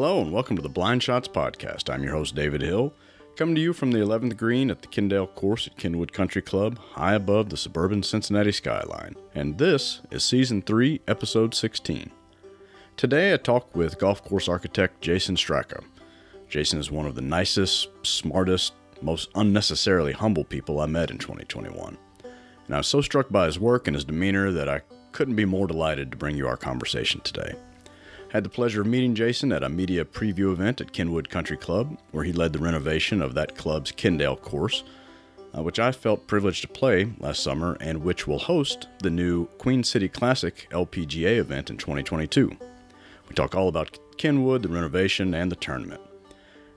Hello and welcome to the Blind Shots Podcast. I'm your host, David Hill, coming to you from the 11th green at the Kendale course at Kenwood Country Club, high above the suburban Cincinnati skyline. And this is Season 3, Episode 16. Today I talk with golf course architect Jason Straka. Jason is one of the nicest, smartest, most unnecessarily humble people I met in 2021. And I was so struck by his work and his demeanor that I couldn't be more delighted to bring you our conversation today. Had the pleasure of meeting Jason at a media preview event at Kenwood Country Club, where he led the renovation of that club's Kendale course, uh, which I felt privileged to play last summer and which will host the new Queen City Classic LPGA event in 2022. We talk all about Kenwood, the renovation, and the tournament.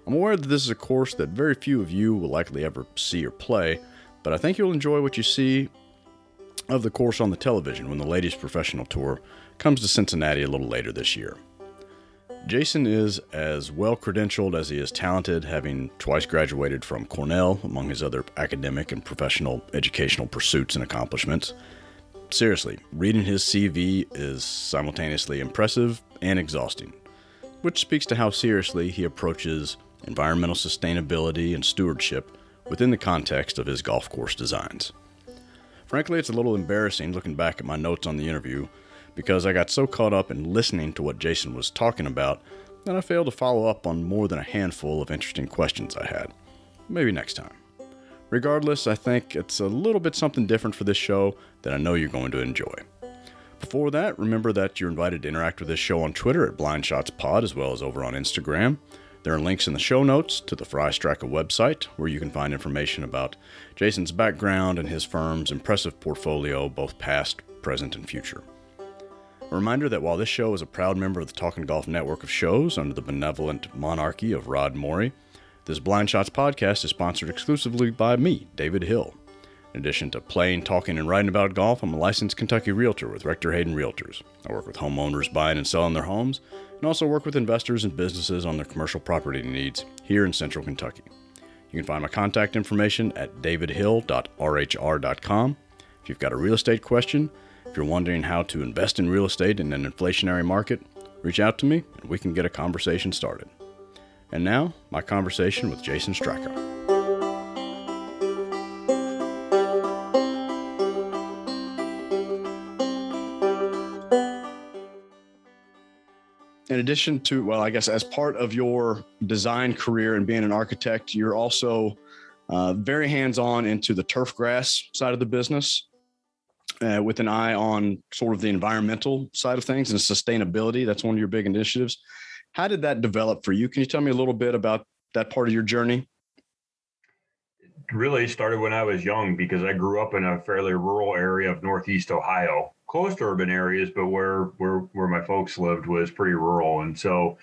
I'm aware that this is a course that very few of you will likely ever see or play, but I think you'll enjoy what you see of the course on the television when the Ladies Professional Tour comes to Cincinnati a little later this year. Jason is as well credentialed as he is talented, having twice graduated from Cornell, among his other academic and professional educational pursuits and accomplishments. Seriously, reading his CV is simultaneously impressive and exhausting, which speaks to how seriously he approaches environmental sustainability and stewardship within the context of his golf course designs. Frankly, it's a little embarrassing looking back at my notes on the interview because I got so caught up in listening to what Jason was talking about that I failed to follow up on more than a handful of interesting questions I had. Maybe next time. Regardless, I think it's a little bit something different for this show that I know you're going to enjoy. Before that, remember that you're invited to interact with this show on Twitter at Blind Shots Pod as well as over on Instagram. There are links in the show notes to the Fry website where you can find information about Jason's background and his firm's impressive portfolio, both past, present, and future. A reminder that while this show is a proud member of the Talking Golf network of shows under the benevolent monarchy of Rod Morey, this Blind Shots podcast is sponsored exclusively by me, David Hill. In addition to playing, talking, and writing about golf, I'm a licensed Kentucky realtor with Rector Hayden Realtors. I work with homeowners buying and selling their homes, and also work with investors and businesses on their commercial property needs here in central Kentucky. You can find my contact information at davidhill.rhr.com. If you've got a real estate question, if you're wondering how to invest in real estate in an inflationary market, reach out to me and we can get a conversation started. And now, my conversation with Jason Straka. In addition to, well, I guess as part of your design career and being an architect, you're also uh, very hands on into the turf grass side of the business uh, with an eye on sort of the environmental side of things and sustainability. That's one of your big initiatives. How did that develop for you? Can you tell me a little bit about that part of your journey? Really started when I was young because I grew up in a fairly rural area of Northeast Ohio, close to urban areas, but where where where my folks lived was pretty rural, and so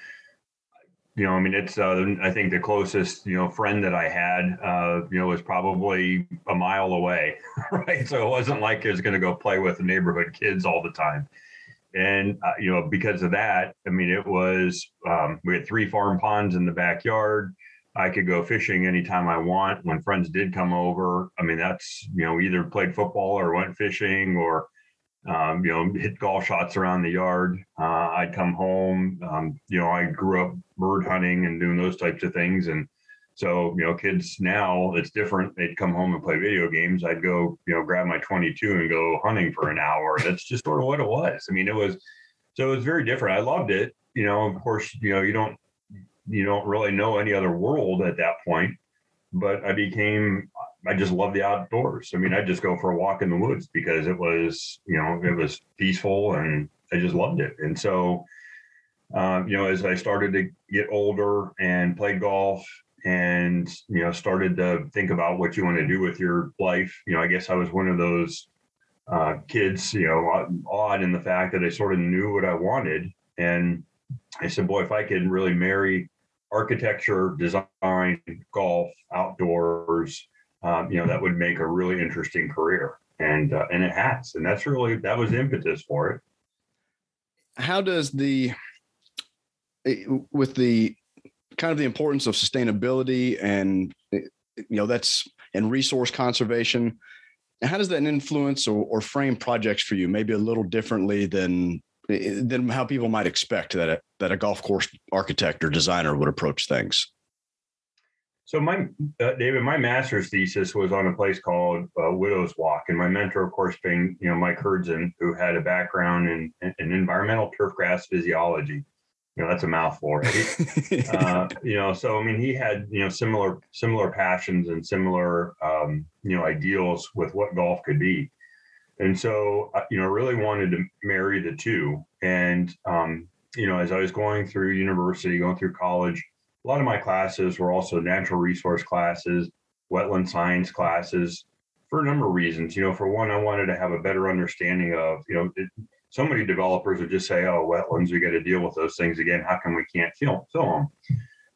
you know, I mean, it's, uh, I think the closest, you know, friend that I had, uh, you know, was probably a mile away, right? So it wasn't like I was going to go play with the neighborhood kids all the time. And, uh, you know, because of that, I mean, it was, um, we had three farm ponds in the backyard. I could go fishing anytime I want. When friends did come over, I mean, that's, you know, either played football or went fishing or, um, you know, hit golf shots around the yard. Uh, I'd come home. Um, you know, I grew up bird hunting and doing those types of things. And so, you know, kids now it's different. They'd come home and play video games. I'd go, you know, grab my 22 and go hunting for an hour. That's just sort of what it was. I mean, it was, so it was very different. I loved it. You know, of course, you know, you don't, you don't really know any other world at that point, but I became I just love the outdoors. I mean, I just go for a walk in the woods because it was, you know, it was peaceful and I just loved it. And so, um, you know, as I started to get older and played golf and, you know, started to think about what you want to do with your life, you know, I guess I was one of those uh, kids, you know, odd in the fact that I sort of knew what I wanted. And I said, boy, if I could really marry architecture, design, golf, outdoors, um, you know, that would make a really interesting career. And uh, and it has, and that's really that was impetus for it. How does the eh, with the kind of the importance of sustainability and eh, you know that's and resource conservation how does that influence or, or frame projects for you maybe a little differently than than how people might expect that a, that a golf course architect or designer would approach things. So my uh, David, my master's thesis was on a place called uh, Widow's Walk, and my mentor, of course, being you know Mike Hurdzan, who had a background in, in environmental turfgrass physiology. You know that's a mouthful, right? uh, you know, so I mean, he had you know similar similar passions and similar um, you know ideals with what golf could be, and so uh, you know really wanted to marry the two. And um, you know, as I was going through university, going through college a lot of my classes were also natural resource classes, wetland science classes for a number of reasons. You know, for one, I wanted to have a better understanding of, you know, it, so many developers would just say, oh, wetlands, we got to deal with those things again. How come we can't fill, fill them?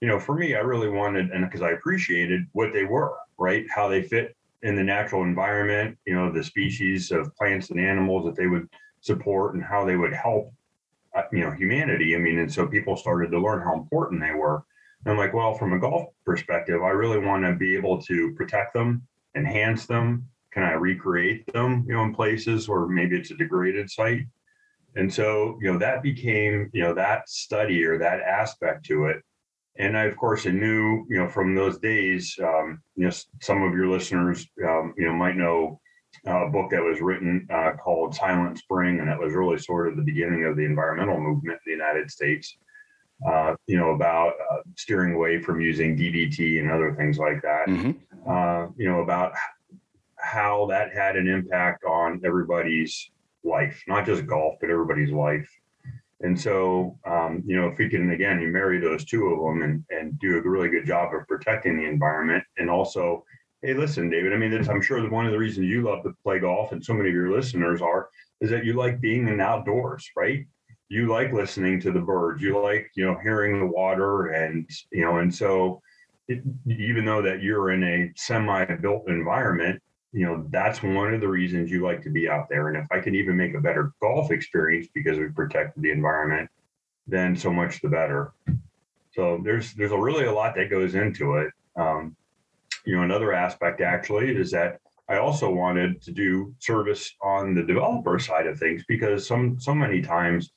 You know, for me, I really wanted, and because I appreciated what they were, right? How they fit in the natural environment, you know, the species of plants and animals that they would support and how they would help, uh, you know, humanity. I mean, and so people started to learn how important they were. I'm like, well, from a golf perspective, I really want to be able to protect them, enhance them. Can I recreate them, you know, in places where maybe it's a degraded site? And so, you know, that became, you know, that study or that aspect to it. And I, of course, I knew, you know, from those days, um, you know, some of your listeners, um, you know, might know a book that was written uh, called Silent Spring, and that was really sort of the beginning of the environmental movement in the United States uh, you know, about uh, steering away from using DDT and other things like that. Mm-hmm. Uh, you know, about how that had an impact on everybody's life, not just golf, but everybody's life. And so, um, you know, if we can again, you marry those two of them and and do a really good job of protecting the environment, and also, hey, listen, David. I mean, I'm sure that one of the reasons you love to play golf, and so many of your listeners are, is that you like being in outdoors, right? You like listening to the birds. You like you know hearing the water and you know and so it, even though that you're in a semi-built environment you know that's one of the reasons you like to be out there. And if i can even make a better golf experience because we protected the environment then so much the better. So there's there's a really a lot that goes into it. Um, you know another aspect actually is that I also wanted to do service on the developer side of things because some so many times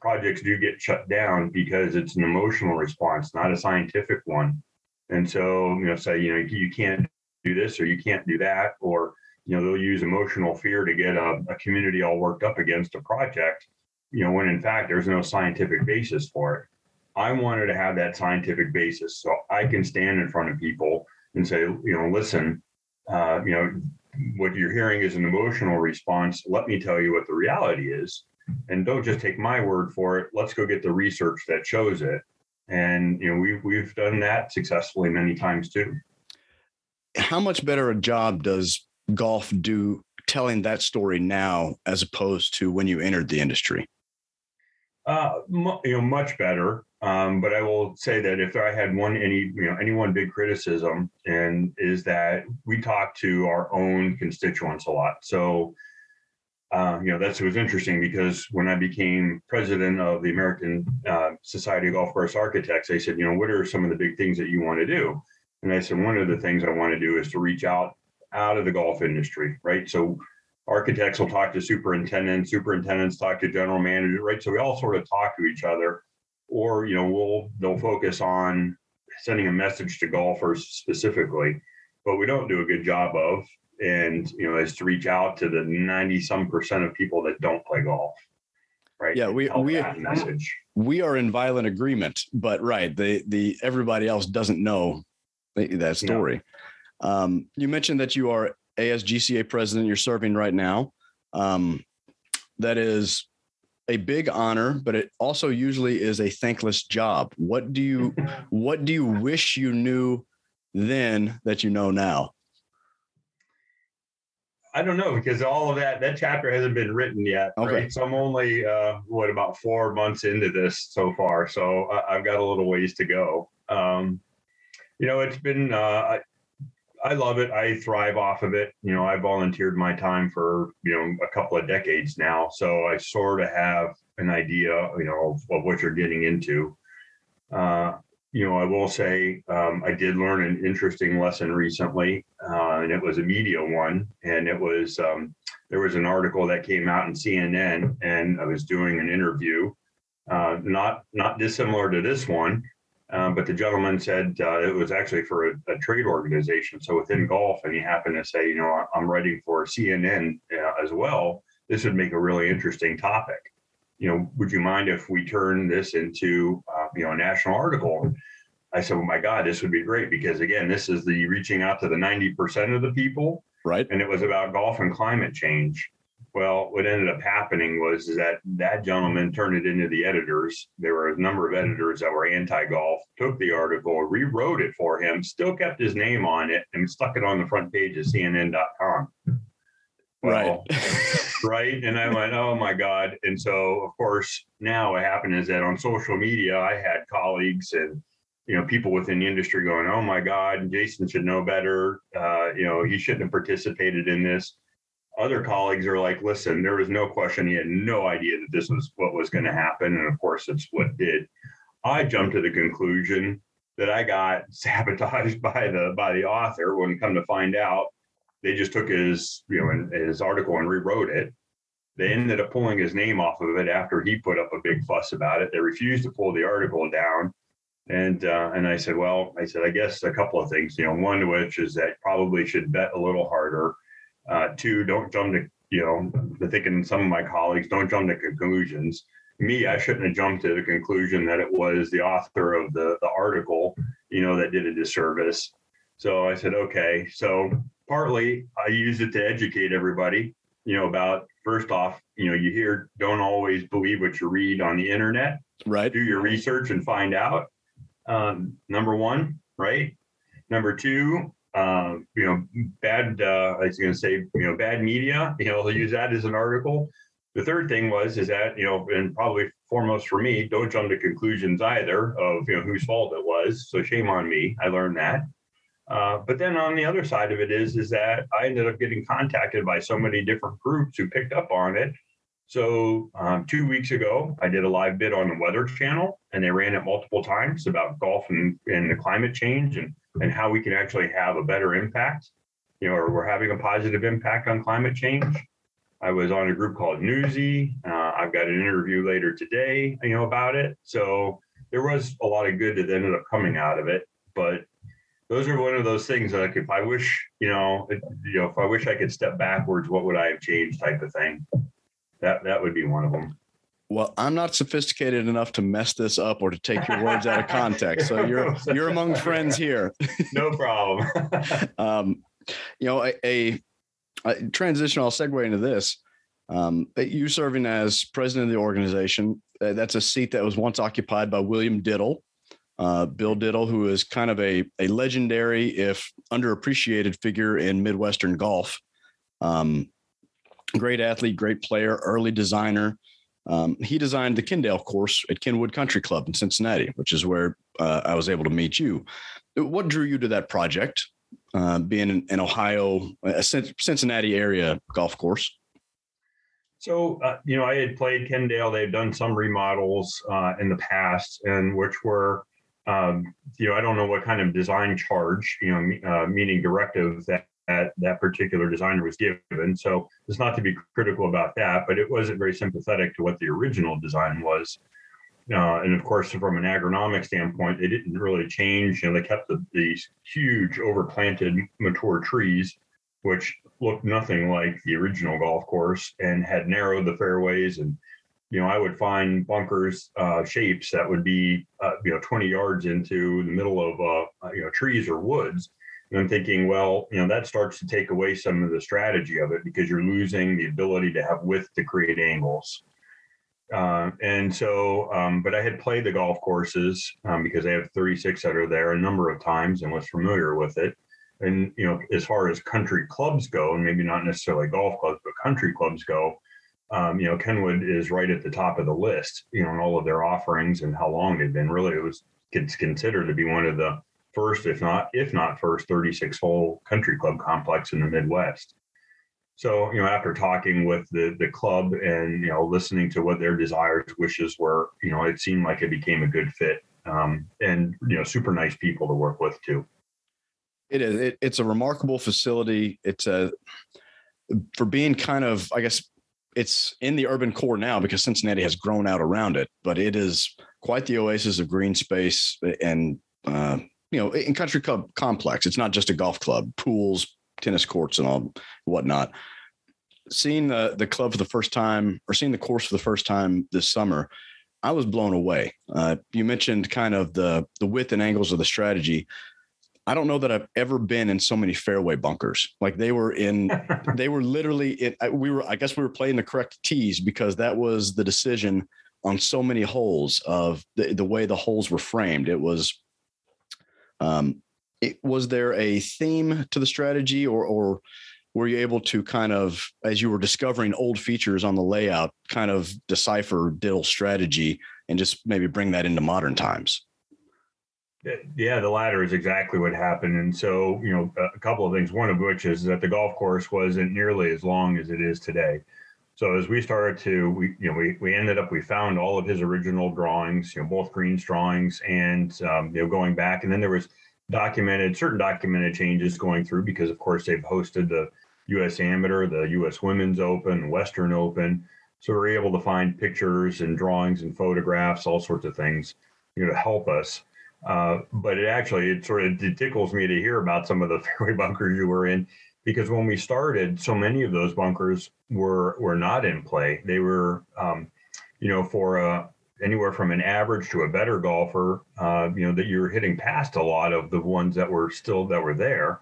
projects do get shut down because it's an emotional response, not a scientific one. And so, you know, say, you know, you can't do this or you can't do that, or, you know, they'll use emotional fear to get a, a community all worked up against a project, you know, when in fact there's no scientific basis for it. I wanted to have that scientific basis so I can stand in front of people and say, you know, listen, uh, you know, what you're hearing is an emotional response. Let me tell you what the reality is and don't just take my word for it. Let's go get the research that shows it. And you know, we've we've done that successfully many times too. How much better a job does golf do telling that story now as opposed to when you entered the industry? Uh, you know, much better. Um, but I will say that if I had one any you know any one big criticism, and is that we talk to our own constituents a lot. So uh, you know, that's was interesting because when I became president of the American uh, Society of Golf Course Architects, they said, you know, what are some of the big things that you want to do? And I said, one of the things I want to do is to reach out out of the golf industry, right? So architects will talk to superintendents, superintendents talk to general managers, right? So we all sort of talk to each other, or you know, we'll they'll focus on sending a message to golfers specifically, but we don't do a good job of and you know is to reach out to the 90 some percent of people that don't play golf right? Yeah we we message. we are in violent agreement but right the the everybody else doesn't know that story. Yeah. um, you mentioned that you are asgca president you're serving right now. Um, that is a big honor but it also usually is a thankless job. What do you what do you wish you knew then that you know now I don't know because all of that that chapter hasn't been written yet. Okay. Right? So I'm only uh, what about four months into this so far. So I, have got a little ways to go. Um, you know, it's been uh, I, I love it. I thrive off of it. You know, I volunteered my time for you know a couple of decades now, so I sort of have an idea, you know, of, of what you're getting into. Uh, you know, I will say um, I did learn an interesting lesson recently, uh, and it was a media one, and it was um, there was an article that came out in CNN, and I was doing an interview, uh, not not dissimilar to this one, um, but the gentleman said uh, it was actually for a, a, trade organization. So within golf, and he happened to say, you know, I'm writing for CNN uh, as well. This would make a really interesting topic. You know, would you mind if we turn this into, uh, you know, a national article? I said, well, my God, this would be great because again, this is the reaching out to the 90% of the people. Right. And it was about golf and climate change. Well, what ended up happening was that that gentleman turned it into the editors. There were a number of editors that were anti-golf, took the article, rewrote it for him, still kept his name on it, and stuck it on the front page of CNN.com. Right. right. And I went, oh my God. And so, of course, now what happened is that on social media, I had colleagues and you know people within the industry going, oh my God, Jason should know better. Uh, you know, he shouldn't have participated in this other colleagues are like, listen, there was no question. He had no idea that this was what was going to happen. And of course, it's what did. I jumped to the conclusion that I got sabotaged by the by the author when come to find out they just took his you know his article and rewrote it. They ended up pulling his name off of it after he put up a big fuss about it. They refused to pull the article down. And uh, and I said, well, I said, I guess a couple of things. You know, one of which is that probably should bet a little harder uh, two, don't jump to, you know, the thinking some of my colleagues don't jump to conclusions. Me, I shouldn't have jumped to the conclusion that it was the author of the, the article, you know, that did a disservice. So I said, okay. So partly I use it to educate everybody, you know, about first off, you know, you hear don't always believe what you read on the internet. Right. Do your research and find out. Um, number one, right? Number two, uh, you know, bad, uh, I was going to say, you know, bad media, you know, they'll use that as an article. The third thing was, is that, you know, and probably foremost for me, don't jump to conclusions either of, you know, whose fault it was. So shame on me. I learned that. Uh, but then on the other side of it is, is that I ended up getting contacted by so many different groups who picked up on it. So um, two weeks ago, I did a live bid on the Weather Channel, and they ran it multiple times about golf and, and the climate change and and how we can actually have a better impact, you know, or we're having a positive impact on climate change. I was on a group called Newsy. Uh, I've got an interview later today, you know, about it. So there was a lot of good that ended up coming out of it. But those are one of those things like if I wish, you know, if, you know, if I wish I could step backwards, what would I have changed type of thing. That that would be one of them well, I'm not sophisticated enough to mess this up or to take your words out of context. So you're you're among friends here. no problem. um, you know, a, a, a, transition. I'll segue into this. Um, you serving as president of the organization. Uh, that's a seat that was once occupied by William Diddle. Uh, Bill Diddle, who is kind of a, a legendary, if underappreciated figure in Midwestern golf. Um, great athlete, great player, early designer. Um, he designed the Kendale course at Kenwood Country Club in Cincinnati, which is where uh, I was able to meet you. What drew you to that project, uh, being an, in, Ohio, a Cincinnati area golf course? So, uh, you know, I had played Kendale. They've done some remodels uh, in the past, and which were, um, you know, I don't know what kind of design charge, you know, uh, meaning directive that that that particular designer was given. So it's not to be critical about that, but it wasn't very sympathetic to what the original design was. Uh, and of course, from an agronomic standpoint, they didn't really change. You know, they kept the, these huge overplanted mature trees, which looked nothing like the original golf course and had narrowed the fairways. And, you know, I would find bunkers uh, shapes that would be, uh, you know, 20 yards into the middle of, uh, you know, trees or woods and I'm thinking, well, you know, that starts to take away some of the strategy of it because you're losing the ability to have width to create angles. Uh, and so, um, but I had played the golf courses um, because I have 36 that are there a number of times and was familiar with it. And, you know, as far as country clubs go, and maybe not necessarily golf clubs, but country clubs go, um, you know, Kenwood is right at the top of the list, you know, in all of their offerings and how long they've been. Really, it was considered to be one of the first, if not if not first, 36 hole country club complex in the Midwest. So, you know, after talking with the the club and you know listening to what their desires, wishes were, you know, it seemed like it became a good fit, um, and you know, super nice people to work with too. It is. It, it's a remarkable facility. It's a for being kind of, I guess, it's in the urban core now because Cincinnati has grown out around it, but it is quite the oasis of green space and uh, you know in country club complex. It's not just a golf club, pools, tennis courts, and all whatnot. Seeing the the club for the first time, or seeing the course for the first time this summer, I was blown away. Uh, you mentioned kind of the the width and angles of the strategy. I don't know that I've ever been in so many fairway bunkers. Like they were in, they were literally in. We were, I guess, we were playing the correct tees because that was the decision on so many holes of the, the way the holes were framed. It was, um, it, was there a theme to the strategy, or or were you able to kind of, as you were discovering old features on the layout, kind of decipher Diddle's strategy and just maybe bring that into modern times? Yeah, the latter is exactly what happened. And so, you know, a couple of things. One of which is that the golf course wasn't nearly as long as it is today. So as we started to, we, you know, we, we ended up, we found all of his original drawings, you know, both Green's drawings and, um, you know, going back. And then there was documented, certain documented changes going through because, of course, they've hosted the U.S. Amateur, the U.S. Women's Open, Western Open. So we're able to find pictures and drawings and photographs, all sorts of things, you know, to help us. Uh, but it actually it sort of it tickles me to hear about some of the fairway bunkers you were in because when we started, so many of those bunkers were were not in play. They were, um, you know, for a, anywhere from an average to a better golfer, uh, you know, that you're hitting past a lot of the ones that were still that were there.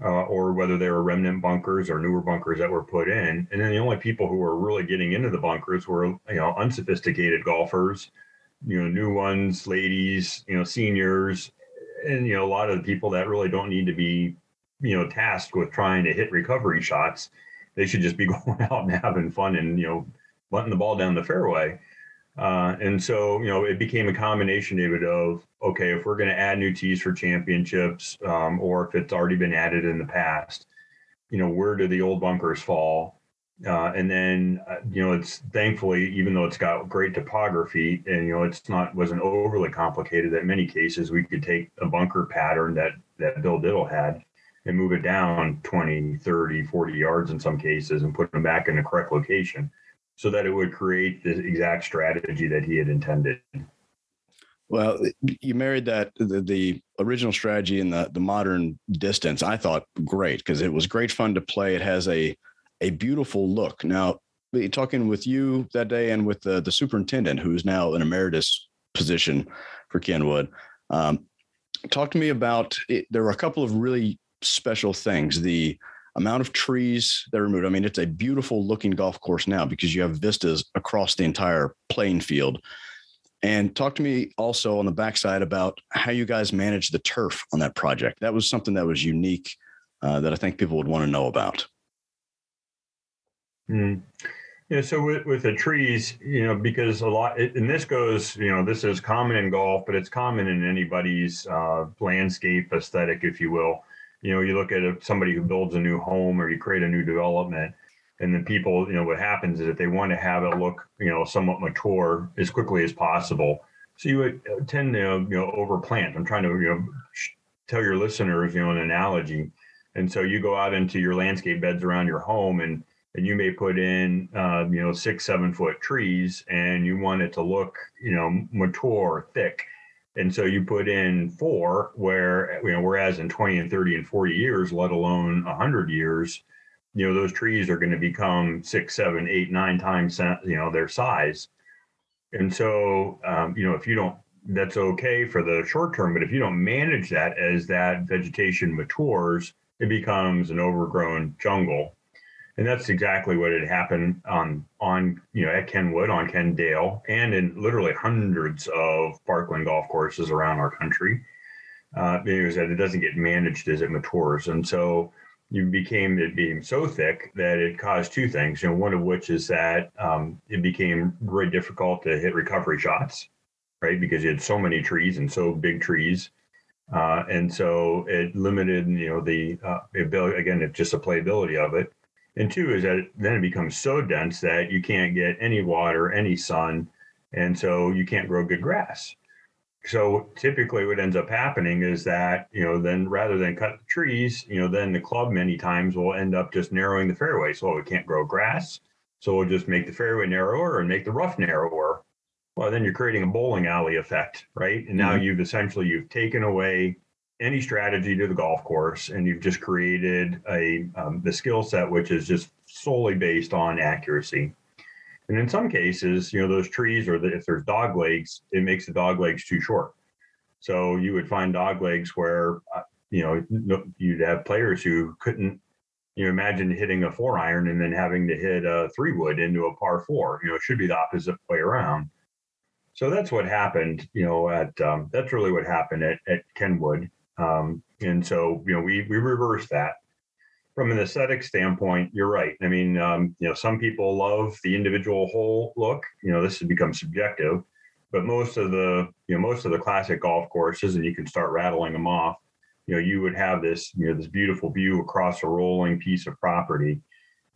Uh, or whether they were remnant bunkers or newer bunkers that were put in. And then the only people who were really getting into the bunkers were, you know, unsophisticated golfers you know, new ones, ladies, you know, seniors, and you know, a lot of the people that really don't need to be, you know, tasked with trying to hit recovery shots. They should just be going out and having fun and you know, butting the ball down the fairway. Uh, and so, you know, it became a combination, David, of okay, if we're going to add new tees for championships, um, or if it's already been added in the past, you know, where do the old bunkers fall? Uh, and then, uh, you know, it's thankfully, even though it's got great topography and, you know, it's not, wasn't overly complicated that many cases we could take a bunker pattern that, that Bill Diddle had and move it down 20, 30, 40 yards in some cases and put them back in the correct location so that it would create the exact strategy that he had intended. Well, you married that the, the, original strategy and the the modern distance. I thought great because it was great fun to play. It has a a beautiful look. Now, talking with you that day and with the, the superintendent, who's now an emeritus position for Kenwood, um, talk to me about it. There were a couple of really special things. The amount of trees that are removed. I mean, it's a beautiful looking golf course now because you have vistas across the entire playing field. And talk to me also on the backside about how you guys managed the turf on that project. That was something that was unique uh, that I think people would want to know about. Mm. Yeah, so with, with the trees, you know, because a lot, and this goes, you know, this is common in golf, but it's common in anybody's uh, landscape aesthetic, if you will. You know, you look at somebody who builds a new home or you create a new development, and then people, you know, what happens is that they want to have it look, you know, somewhat mature as quickly as possible. So you would uh, tend to, you know, overplant. I'm trying to, you know, tell your listeners, you know, an analogy. And so you go out into your landscape beds around your home and and you may put in uh, you know six seven foot trees and you want it to look you know mature thick. And so you put in four where you know whereas in 20 and 30 and 40 years let alone 100 years you know those trees are going to become six seven eight nine times you know their size. And so um, you know if you don't that's okay for the short term but if you don't manage that as that vegetation matures it becomes an overgrown jungle and that's exactly what had happened on on you know at Kenwood, on Kendale, and in literally hundreds of parkland golf courses around our country. Uh, is that it doesn't get managed as it matures, and so you became it being so thick that it caused two things. You know, one of which is that um, it became very difficult to hit recovery shots, right? Because you had so many trees and so big trees. Uh, and so it limited, you know, the uh, ability again, it's just the playability of it. And two is that then it becomes so dense that you can't get any water, any sun, and so you can't grow good grass. so typically what ends up happening is that you know then rather than cut the trees you know then the club many times will end up just narrowing the fairway so we can't grow grass so we'll just make the fairway narrower and make the rough narrower well then you're creating a bowling alley effect right and now mm-hmm. you've essentially you've taken away any strategy to the golf course and you've just created a um, the skill set which is just solely based on accuracy and in some cases, you know, those trees or the, if there's dog legs, it makes the dog legs too short. So you would find dog legs where, uh, you know, you'd have players who couldn't, you know, imagine hitting a four iron and then having to hit a three wood into a par four. You know, it should be the opposite way around. So that's what happened, you know, at, um, that's really what happened at, at Kenwood. Um, and so, you know, we, we reverse that from an aesthetic standpoint, you're right. I mean, um, you know, some people love the individual hole look. You know, this has become subjective, but most of the, you know, most of the classic golf courses, and you can start rattling them off. You know, you would have this, you know, this beautiful view across a rolling piece of property,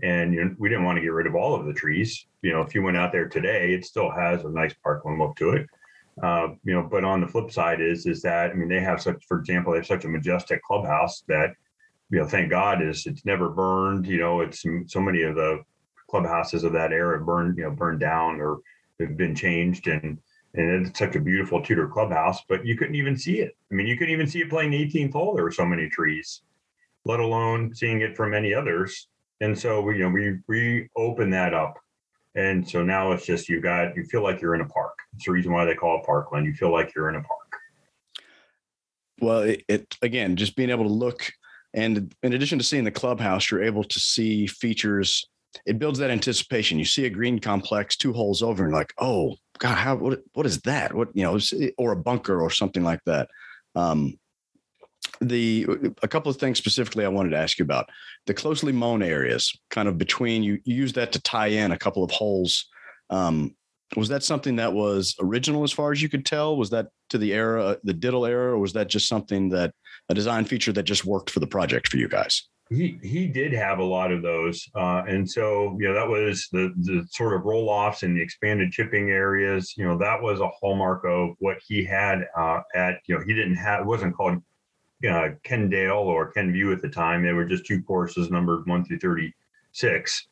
and you know, we didn't want to get rid of all of the trees. You know, if you went out there today, it still has a nice parkland look to it. Uh, you know, but on the flip side is is that I mean they have such, for example, they have such a majestic clubhouse that you know, thank God is it's never burned. You know, it's so many of the clubhouses of that era burned, you know, burned down or have been changed and and it's such a beautiful Tudor clubhouse, but you couldn't even see it. I mean, you couldn't even see it playing the 18th hole. There were so many trees, let alone seeing it from any others. And so we, you know, we we open that up, and so now it's just you got you feel like you're in a park. It's the reason why they call it parkland. You feel like you're in a park. Well, it, it again, just being able to look and in addition to seeing the clubhouse, you're able to see features. It builds that anticipation. You see a green complex two holes over, and like, oh God, how what what is that? What you know, or a bunker or something like that. Um, the a couple of things specifically I wanted to ask you about the closely mown areas, kind of between you. You use that to tie in a couple of holes. Um, was that something that was original as far as you could tell? Was that to the era, the diddle era, or was that just something that a design feature that just worked for the project for you guys? He he did have a lot of those, uh, and so you know that was the the sort of roll offs and the expanded chipping areas. You know that was a hallmark of what he had uh, at you know he didn't have it wasn't called uh, Kendale or Ken View at the time. They were just two courses numbered one through thirty six.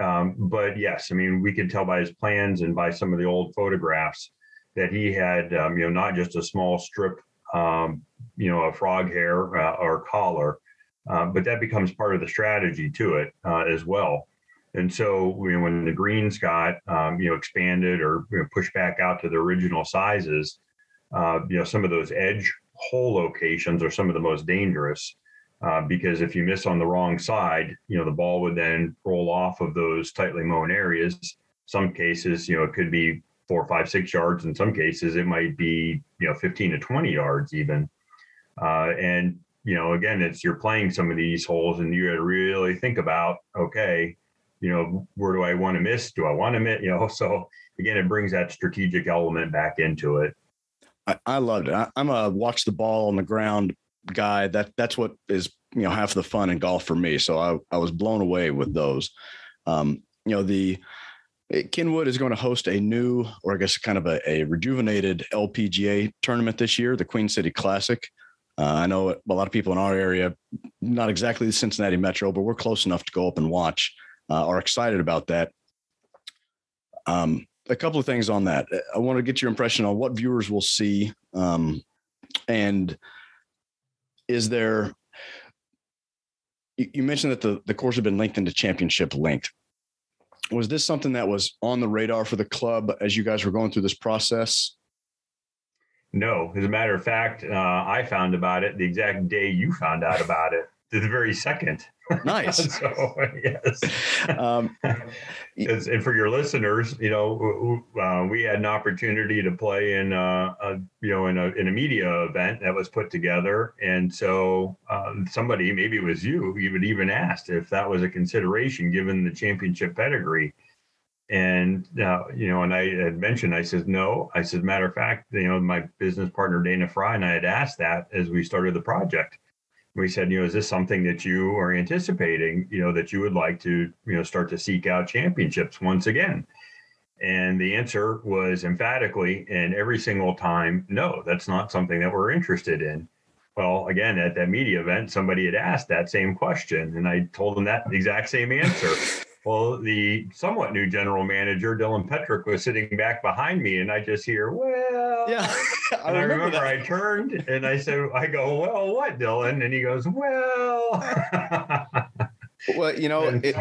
Um, but yes, I mean we could tell by his plans and by some of the old photographs that he had um, you know not just a small strip um, you know, a frog hair uh, or collar. Uh, but that becomes part of the strategy to it uh, as well. And so you know, when the greens got um, you know expanded or you know, pushed back out to the original sizes, uh, you know some of those edge hole locations are some of the most dangerous uh, because if you miss on the wrong side, you know the ball would then roll off of those tightly mown areas. Some cases, you know, it could be four, five, six yards. In some cases, it might be you know 15 to 20 yards even. Uh, and you know, again, it's you're playing some of these holes, and you got to really think about okay, you know, where do I want to miss? Do I want to miss? You know, so again, it brings that strategic element back into it. I, I loved it. I, I'm a watch the ball on the ground guy. That that's what is you know half the fun in golf for me. So I I was blown away with those. Um, you know the Kenwood is going to host a new, or I guess kind of a, a rejuvenated LPGA tournament this year, the Queen City Classic. Uh, I know a lot of people in our area, not exactly the Cincinnati Metro, but we're close enough to go up and watch, uh, are excited about that. Um, a couple of things on that. I want to get your impression on what viewers will see. Um, and is there, you mentioned that the, the course had been linked into championship linked was this something that was on the radar for the club as you guys were going through this process? No, as a matter of fact, uh, I found about it the exact day you found out about it, to the very second. Nice. so yes. Um, and for your listeners, you know, uh, we had an opportunity to play in, uh, a, you know, in a in a media event that was put together, and so uh, somebody, maybe it was you, even even asked if that was a consideration given the championship pedigree. And uh, you know, and I had mentioned, I said no. I said, matter of fact, you know, my business partner Dana Fry and I had asked that as we started the project we said, you know, is this something that you are anticipating, you know, that you would like to, you know, start to seek out championships once again? And the answer was emphatically, and every single time, no, that's not something that we're interested in. Well, again, at that media event, somebody had asked that same question, and I told them that exact same answer. well, the somewhat new general manager, Dylan Petrick, was sitting back behind me, and I just hear, well, yeah. I and I remember, remember I turned and I said, I go, well, what, Dylan? And he goes, well. well, you know, it,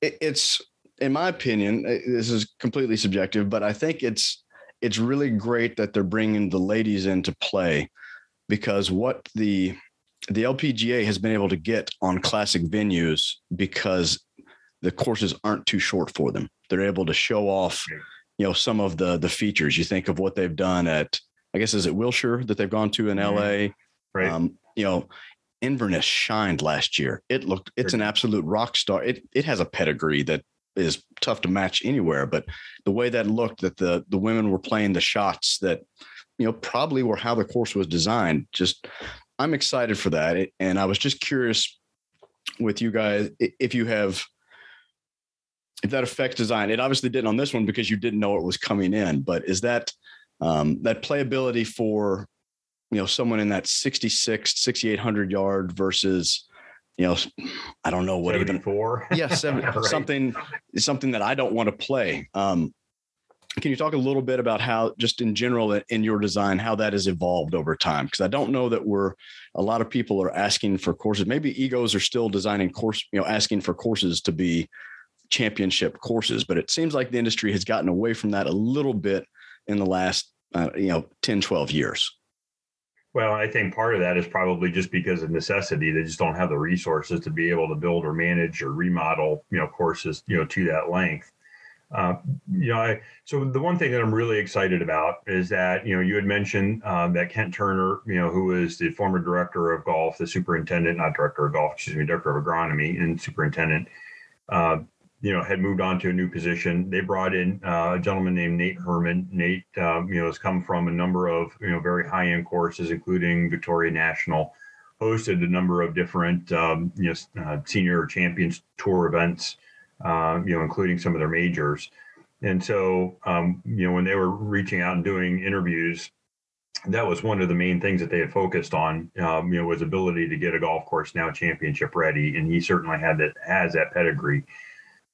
it, it's in my opinion, uh, this is completely subjective, but I think it's it's really great that they're bringing the ladies into play because what the the LPGA has been able to get on classic venues because the courses aren't too short for them. They're able to show off, you know, some of the the features. You think of what they've done at, I guess, is it Wilshire that they've gone to in LA? Right. Um, you know, Inverness shined last year. It looked, it's an absolute rock star. It it has a pedigree that is tough to match anywhere. But the way that looked, that the the women were playing the shots that you know probably were how the course was designed. Just I'm excited for that, and I was just curious with you guys if you have if that affects design. It obviously didn't on this one because you didn't know it was coming in. But is that um, that playability for you know someone in that 66 6800 yard versus you know, I don't know what 74. even. Yeah, seven, right. something something that I don't want to play. Um, can you talk a little bit about how, just in general, in your design, how that has evolved over time? Because I don't know that we're a lot of people are asking for courses. Maybe egos are still designing course, you know, asking for courses to be championship courses, but it seems like the industry has gotten away from that a little bit in the last, uh, you know, 10, 12 years. Well, I think part of that is probably just because of necessity. They just don't have the resources to be able to build or manage or remodel, you know, courses, you know, to that length. Uh, you know, I, so the one thing that I'm really excited about is that you know you had mentioned um, that Kent Turner, you know, who is the former director of golf, the superintendent, not director of golf, excuse me, director of agronomy and superintendent. Uh, you know, had moved on to a new position. They brought in uh, a gentleman named Nate Herman. Nate, um, you know, has come from a number of you know very high end courses, including Victoria National. Hosted a number of different um, you know uh, senior champions tour events, uh, you know, including some of their majors. And so, um, you know, when they were reaching out and doing interviews, that was one of the main things that they had focused on. Um, you know, was ability to get a golf course now championship ready, and he certainly had that has that pedigree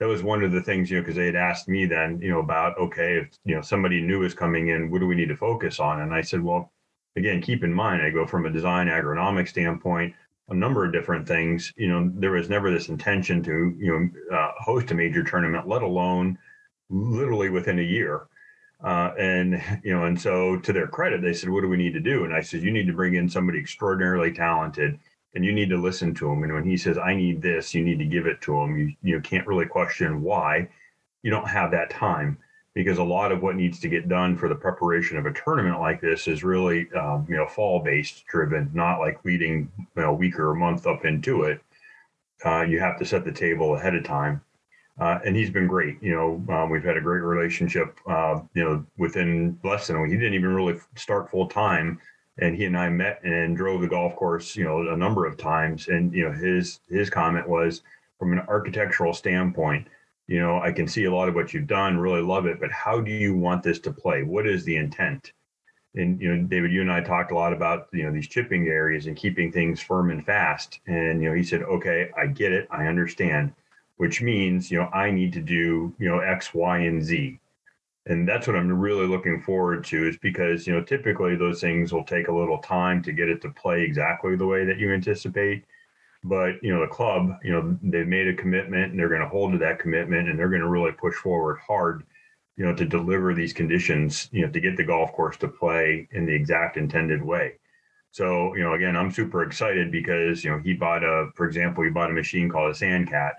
that was one of the things, you know, because they had asked me then, you know, about okay, if you know somebody new is coming in, what do we need to focus on? And I said, well, again, keep in mind, I go from a design agronomic standpoint, a number of different things. You know, there was never this intention to, you know, uh, host a major tournament, let alone literally within a year. Uh, and you know, and so to their credit, they said, "What do we need to do?" And I said, "You need to bring in somebody extraordinarily talented and you need to listen to him. And when he says, I need this, you need to give it to him. You, you can't really question why. You don't have that time because a lot of what needs to get done for the preparation of a tournament like this is really, um, you know, fall based driven, not like leading you know, a week or a month up into it. Uh, you have to set the table ahead of time. Uh, and he's been great. You know, um, we've had a great relationship. Uh, you know, within less than a week, he didn't even really start full time and he and I met and drove the golf course, you know, a number of times. And you know, his his comment was, from an architectural standpoint, you know, I can see a lot of what you've done, really love it, but how do you want this to play? What is the intent? And you know, David, you and I talked a lot about you know these chipping areas and keeping things firm and fast. And you know, he said, okay, I get it, I understand, which means you know I need to do you know X, Y, and Z and that's what I'm really looking forward to is because you know typically those things will take a little time to get it to play exactly the way that you anticipate. But you know the club you know they've made a commitment and they're going to hold to that commitment and they're going to really push forward hard you know to deliver these conditions you know to get the golf course to play in the exact intended way. So you know again i'm super excited because you know he bought a for example he bought a machine called a sandcat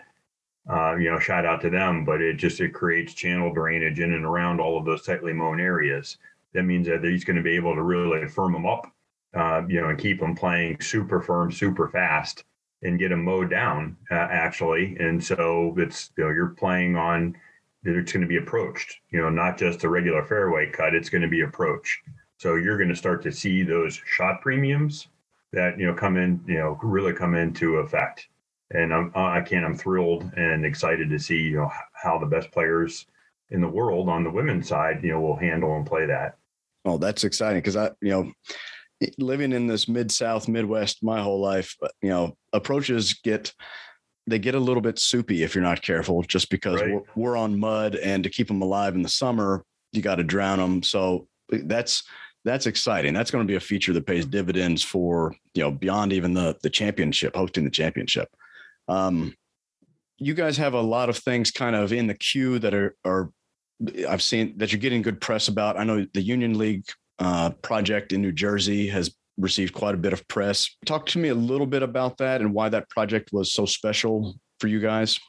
uh, you know, shout out to them, but it just it creates channel drainage in and around all of those tightly mown areas. That means that he's going to be able to really firm them up, uh, you know, and keep them playing super firm, super fast, and get them mowed down uh, actually. And so it's you know you're playing on that it's going to be approached, you know, not just a regular fairway cut. It's going to be approach. So you're going to start to see those shot premiums that you know come in, you know, really come into effect and I'm I can't I'm thrilled and excited to see you know how the best players in the world on the women's side, you know, will handle and play that. Oh, that's exciting because I, you know, living in this mid South Midwest my whole life, uh, you know, approaches get they get a little bit soupy if you're not careful, just because right. we're, we're on mud, and to keep them alive in the summer, you got to drown them. So uh, that's that's exciting. That's going to be a feature that pays hmm. dividends for you know beyond even the the championship, hosting the championship. Um, you guys have a lot of things kind of in the queue that are are I've seen that you're getting good press about. I know the Union League uh, project in New Jersey has received quite a bit of press. Talk to me a little bit about that and why that project was so special for you guys.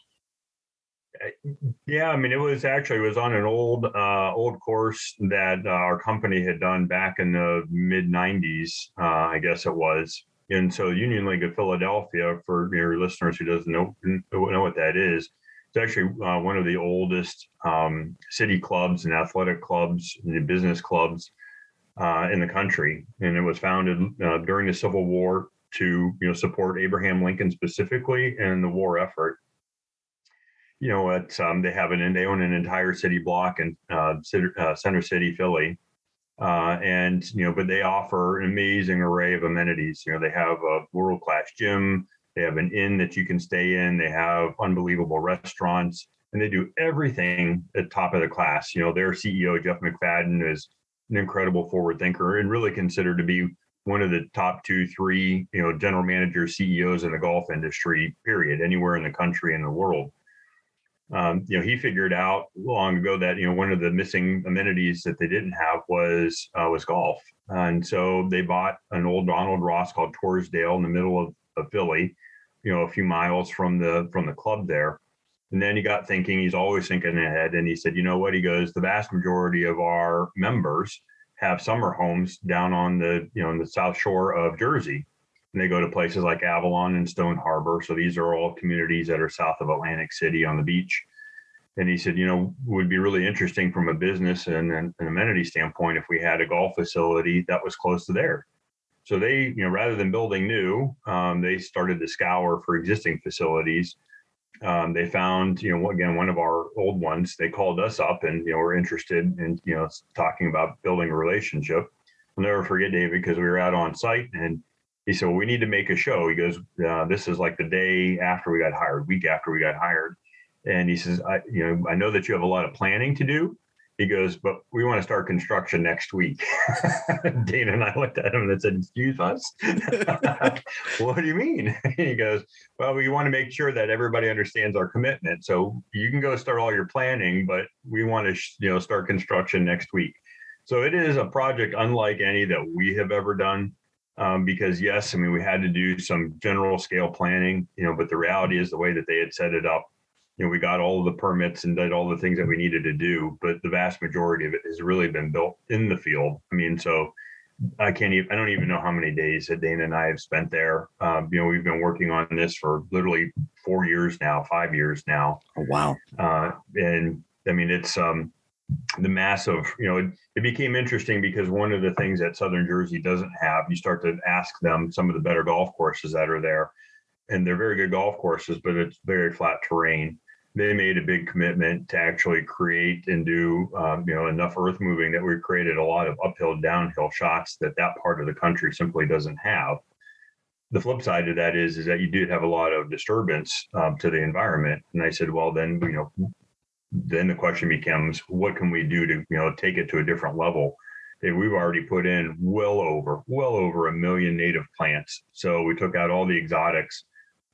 Yeah, I mean, it was actually it was on an old uh, old course that uh, our company had done back in the mid '90s, uh, I guess it was. And so, Union League of Philadelphia, for your listeners who doesn't know know what that is, it's actually uh, one of the oldest um, city clubs and athletic clubs, and business clubs uh, in the country, and it was founded uh, during the Civil War to you know support Abraham Lincoln specifically and the war effort. You know, it's um, they have an they own an entire city block in uh, uh, Center City, Philly, uh, and you know, but they offer an amazing array of amenities. You know, they have a world class gym, they have an inn that you can stay in, they have unbelievable restaurants, and they do everything at top of the class. You know, their CEO Jeff McFadden is an incredible forward thinker and really considered to be one of the top two, three, you know, general managers, CEOs in the golf industry, period, anywhere in the country and the world um, you know, he figured out long ago that you know one of the missing amenities that they didn't have was uh, was golf, and so they bought an old Donald Ross called Torresdale in the middle of, of Philly, you know, a few miles from the from the club there. And then he got thinking. He's always thinking ahead, and he said, "You know what?" He goes, "The vast majority of our members have summer homes down on the you know in the south shore of Jersey." And they go to places like Avalon and Stone Harbor. So these are all communities that are south of Atlantic City on the beach. And he said, you know, would be really interesting from a business and an amenity standpoint if we had a golf facility that was close to there. So they, you know, rather than building new, um, they started to scour for existing facilities. Um, they found, you know, again, one of our old ones. They called us up and you know we're interested in you know talking about building a relationship. I'll never forget David because we were out on site and he said, well, we need to make a show. He goes, uh, this is like the day after we got hired, week after we got hired. And he says, I, you know, I know that you have a lot of planning to do. He goes, but we want to start construction next week. Dana and I looked at him and said, excuse us? what do you mean? he goes, well, we want to make sure that everybody understands our commitment. So you can go start all your planning, but we want to, you know, start construction next week. So it is a project unlike any that we have ever done um, because yes, I mean we had to do some general scale planning, you know, but the reality is the way that they had set it up, you know, we got all of the permits and did all the things that we needed to do, but the vast majority of it has really been built in the field. I mean, so I can't even I don't even know how many days that Dana and I have spent there. Um, you know, we've been working on this for literally four years now, five years now. Oh wow! Uh, and I mean, it's um, the massive, you know, it, it, became interesting because one of the things that Southern Jersey doesn't have, you start to ask them some of the better golf courses that are there, and they're very good golf courses, but it's very flat terrain. They made a big commitment to actually create and do, um, you know, enough earth moving that we created a lot of uphill, downhill shots that that part of the country simply doesn't have. The flip side of that is, is that you did have a lot of disturbance um, to the environment. And I said, well, then, you know, then the question becomes what can we do to you know take it to a different level? We've already put in well over well over a million native plants. So we took out all the exotics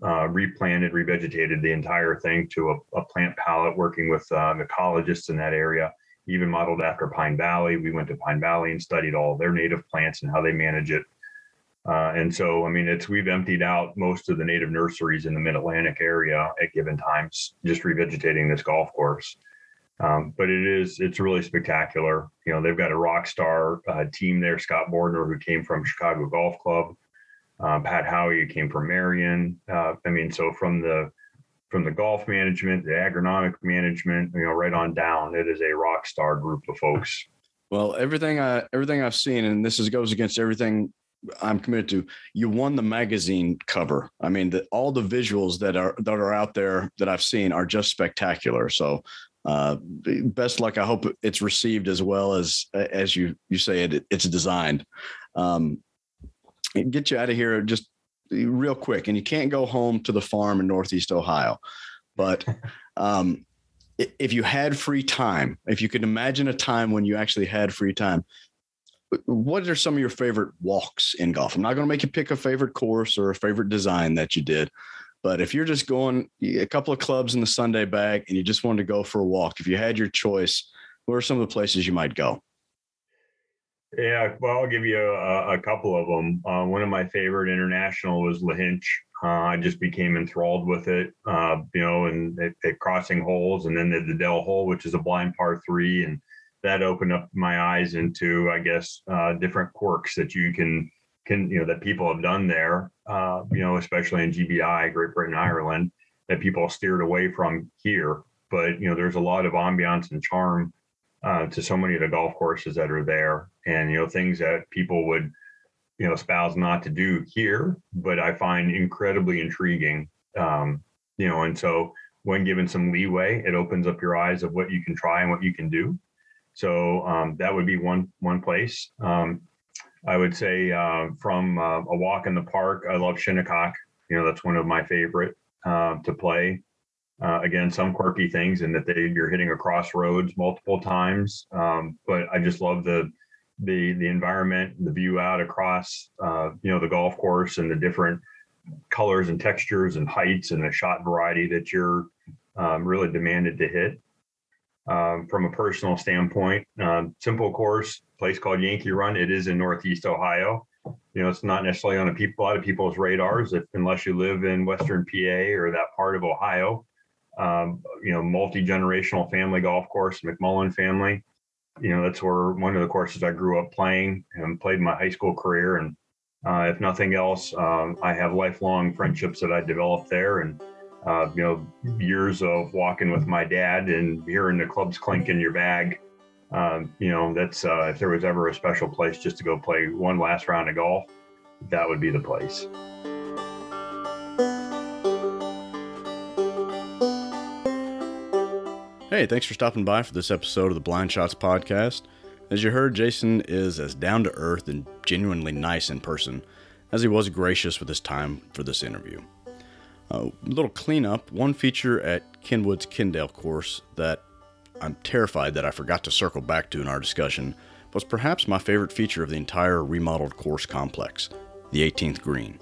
uh, replanted revegetated the entire thing to a, a plant palette working with uh, ecologists in that area even modeled after pine valley. We went to pine valley and studied all their native plants and how they manage it uh, and so, I mean, it's we've emptied out most of the native nurseries in the Mid Atlantic area at given times, just revegetating this golf course. Um, but it is it's really spectacular. You know, they've got a rock star uh, team there. Scott Bordner, who came from Chicago Golf Club, uh, Pat Howie, who came from Merion. Uh, I mean, so from the from the golf management, the agronomic management, you know, right on down, it is a rock star group of folks. Well, everything I everything I've seen, and this is goes against everything I'm committed to. You won the magazine cover. I mean, the, all the visuals that are that are out there that I've seen are just spectacular. So uh, best luck. I hope it's received as well as as you you say it. It's designed. Um, get you out of here just real quick, and you can't go home to the farm in Northeast Ohio, but um, if you had free time, if you could imagine a time when you actually had free time, what are some of your favorite walks in golf? I'm not going to make you pick a favorite course or a favorite design that you did, but if you're just going a couple of clubs in the Sunday bag and you just wanted to go for a walk, if you had your choice, what are some of the places you might go? Yeah, well, I'll give you a, a couple of them. Uh, one of my favorite international was Lahinch. Uh, I just became enthralled with it, uh, you know, and at, crossing holes, and then the, the Dell hole, which is a blind par three, and that opened up my eyes into, I guess, uh, different quirks that you can can you know that people have done there, uh, you know, especially in GBI, Great Britain, Ireland, that people steered away from here. But you know, there's a lot of ambiance and charm uh, to so many of the golf courses that are there, and you know, things that people would you know espouse not to do here, but I find incredibly intriguing. Um, you know, and so when given some leeway, it opens up your eyes of what you can try and what you can do. So um, that would be one one place. Um, I would say uh, from uh, a walk in the park, I love Shinnecock. You know, that's one of my favorite uh, to play. Uh, again, some quirky things in that they you're hitting a crossroads multiple times, um, but I just love the the the environment, the view out across uh, you know the golf course and the different colors and textures and heights and the shot variety that you're um, really demanded to hit. Um, from a personal standpoint, um, simple course, place called Yankee Run. It is in Northeast Ohio. You know, it's not necessarily on a, a lot of people's radars, if unless you live in Western PA or that part of Ohio. Um, you know, multi generational family golf course, McMullen family. You know, that's where one of the courses I grew up playing and played my high school career. And uh, if nothing else, um, I have lifelong friendships that I developed there, and uh, you know, years of walking with my dad and hearing the clubs clink in your bag um, you know, that's uh, if there was ever a special place just to go play one last round of golf, that would be the place. Hey, thanks for stopping by for this episode of the Blind Shots podcast. As you heard, Jason is as down to earth and genuinely nice in person as he was gracious with his time for this interview. A little cleanup one feature at Kenwood's Kendale course that I'm terrified that I forgot to circle back to in our discussion was perhaps my favorite feature of the entire remodeled course complex the 18th green.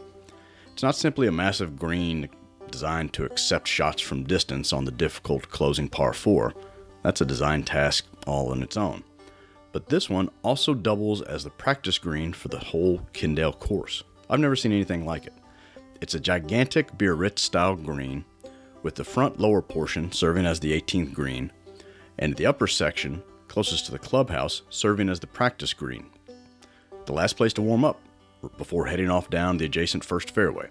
It's not simply a massive green designed to accept shots from distance on the difficult closing par 4, that's a design task all on its own. But this one also doubles as the practice green for the whole Kendale course. I've never seen anything like it. It's a gigantic Biarritz style green, with the front lower portion serving as the 18th green and the upper section, closest to the clubhouse, serving as the practice green. The last place to warm up before heading off down the adjacent first fairway.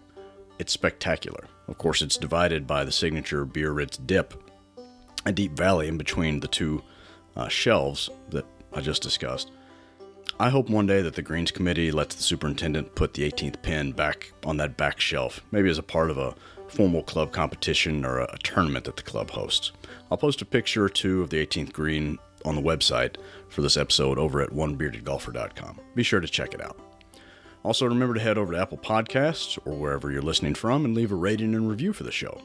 It's spectacular. Of course, it's divided by the signature Biarritz dip, a deep valley in between the two uh, shelves that I just discussed. I hope one day that the Greens Committee lets the superintendent put the 18th pin back on that back shelf, maybe as a part of a formal club competition or a, a tournament that the club hosts. I'll post a picture or two of the 18th green on the website for this episode over at onebeardedgolfer.com. Be sure to check it out. Also, remember to head over to Apple Podcasts or wherever you're listening from and leave a rating and review for the show.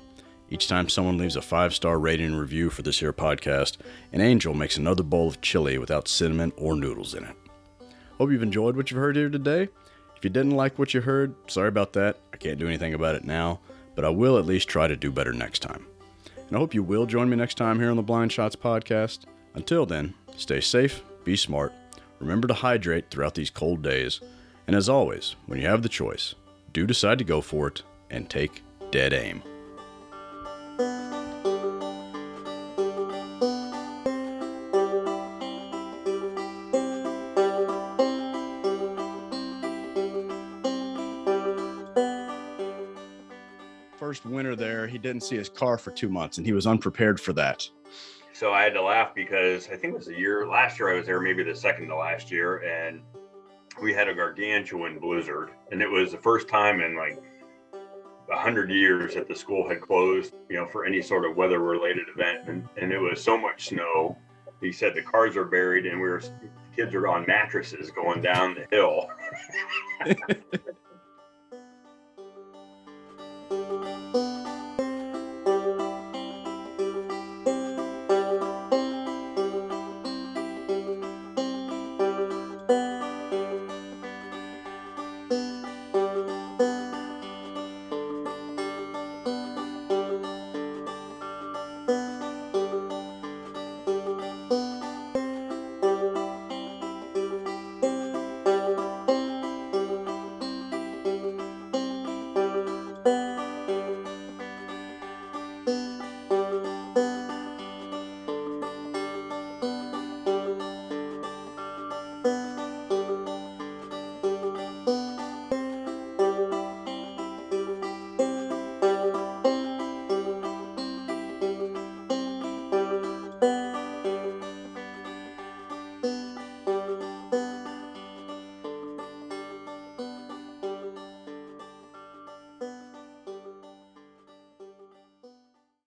Each time someone leaves a five star rating and review for this here podcast, an angel makes another bowl of chili without cinnamon or noodles in it. Hope you've enjoyed what you've heard here today. If you didn't like what you heard, sorry about that. I can't do anything about it now but I will at least try to do better next time. And I hope you will join me next time here on the Blind Shots podcast. Until then, stay safe, be smart, remember to hydrate throughout these cold days, and as always, when you have the choice, do decide to go for it and take dead aim. First winter there, he didn't see his car for two months, and he was unprepared for that. So I had to laugh because I think it was a year last year I was there, maybe the second to last year, and we had a gargantuan blizzard, and it was the first time in like a hundred years that the school had closed, you know, for any sort of weather related event. And, and it was so much snow. He said the cars are buried and we were, kids are on mattresses going down the hill.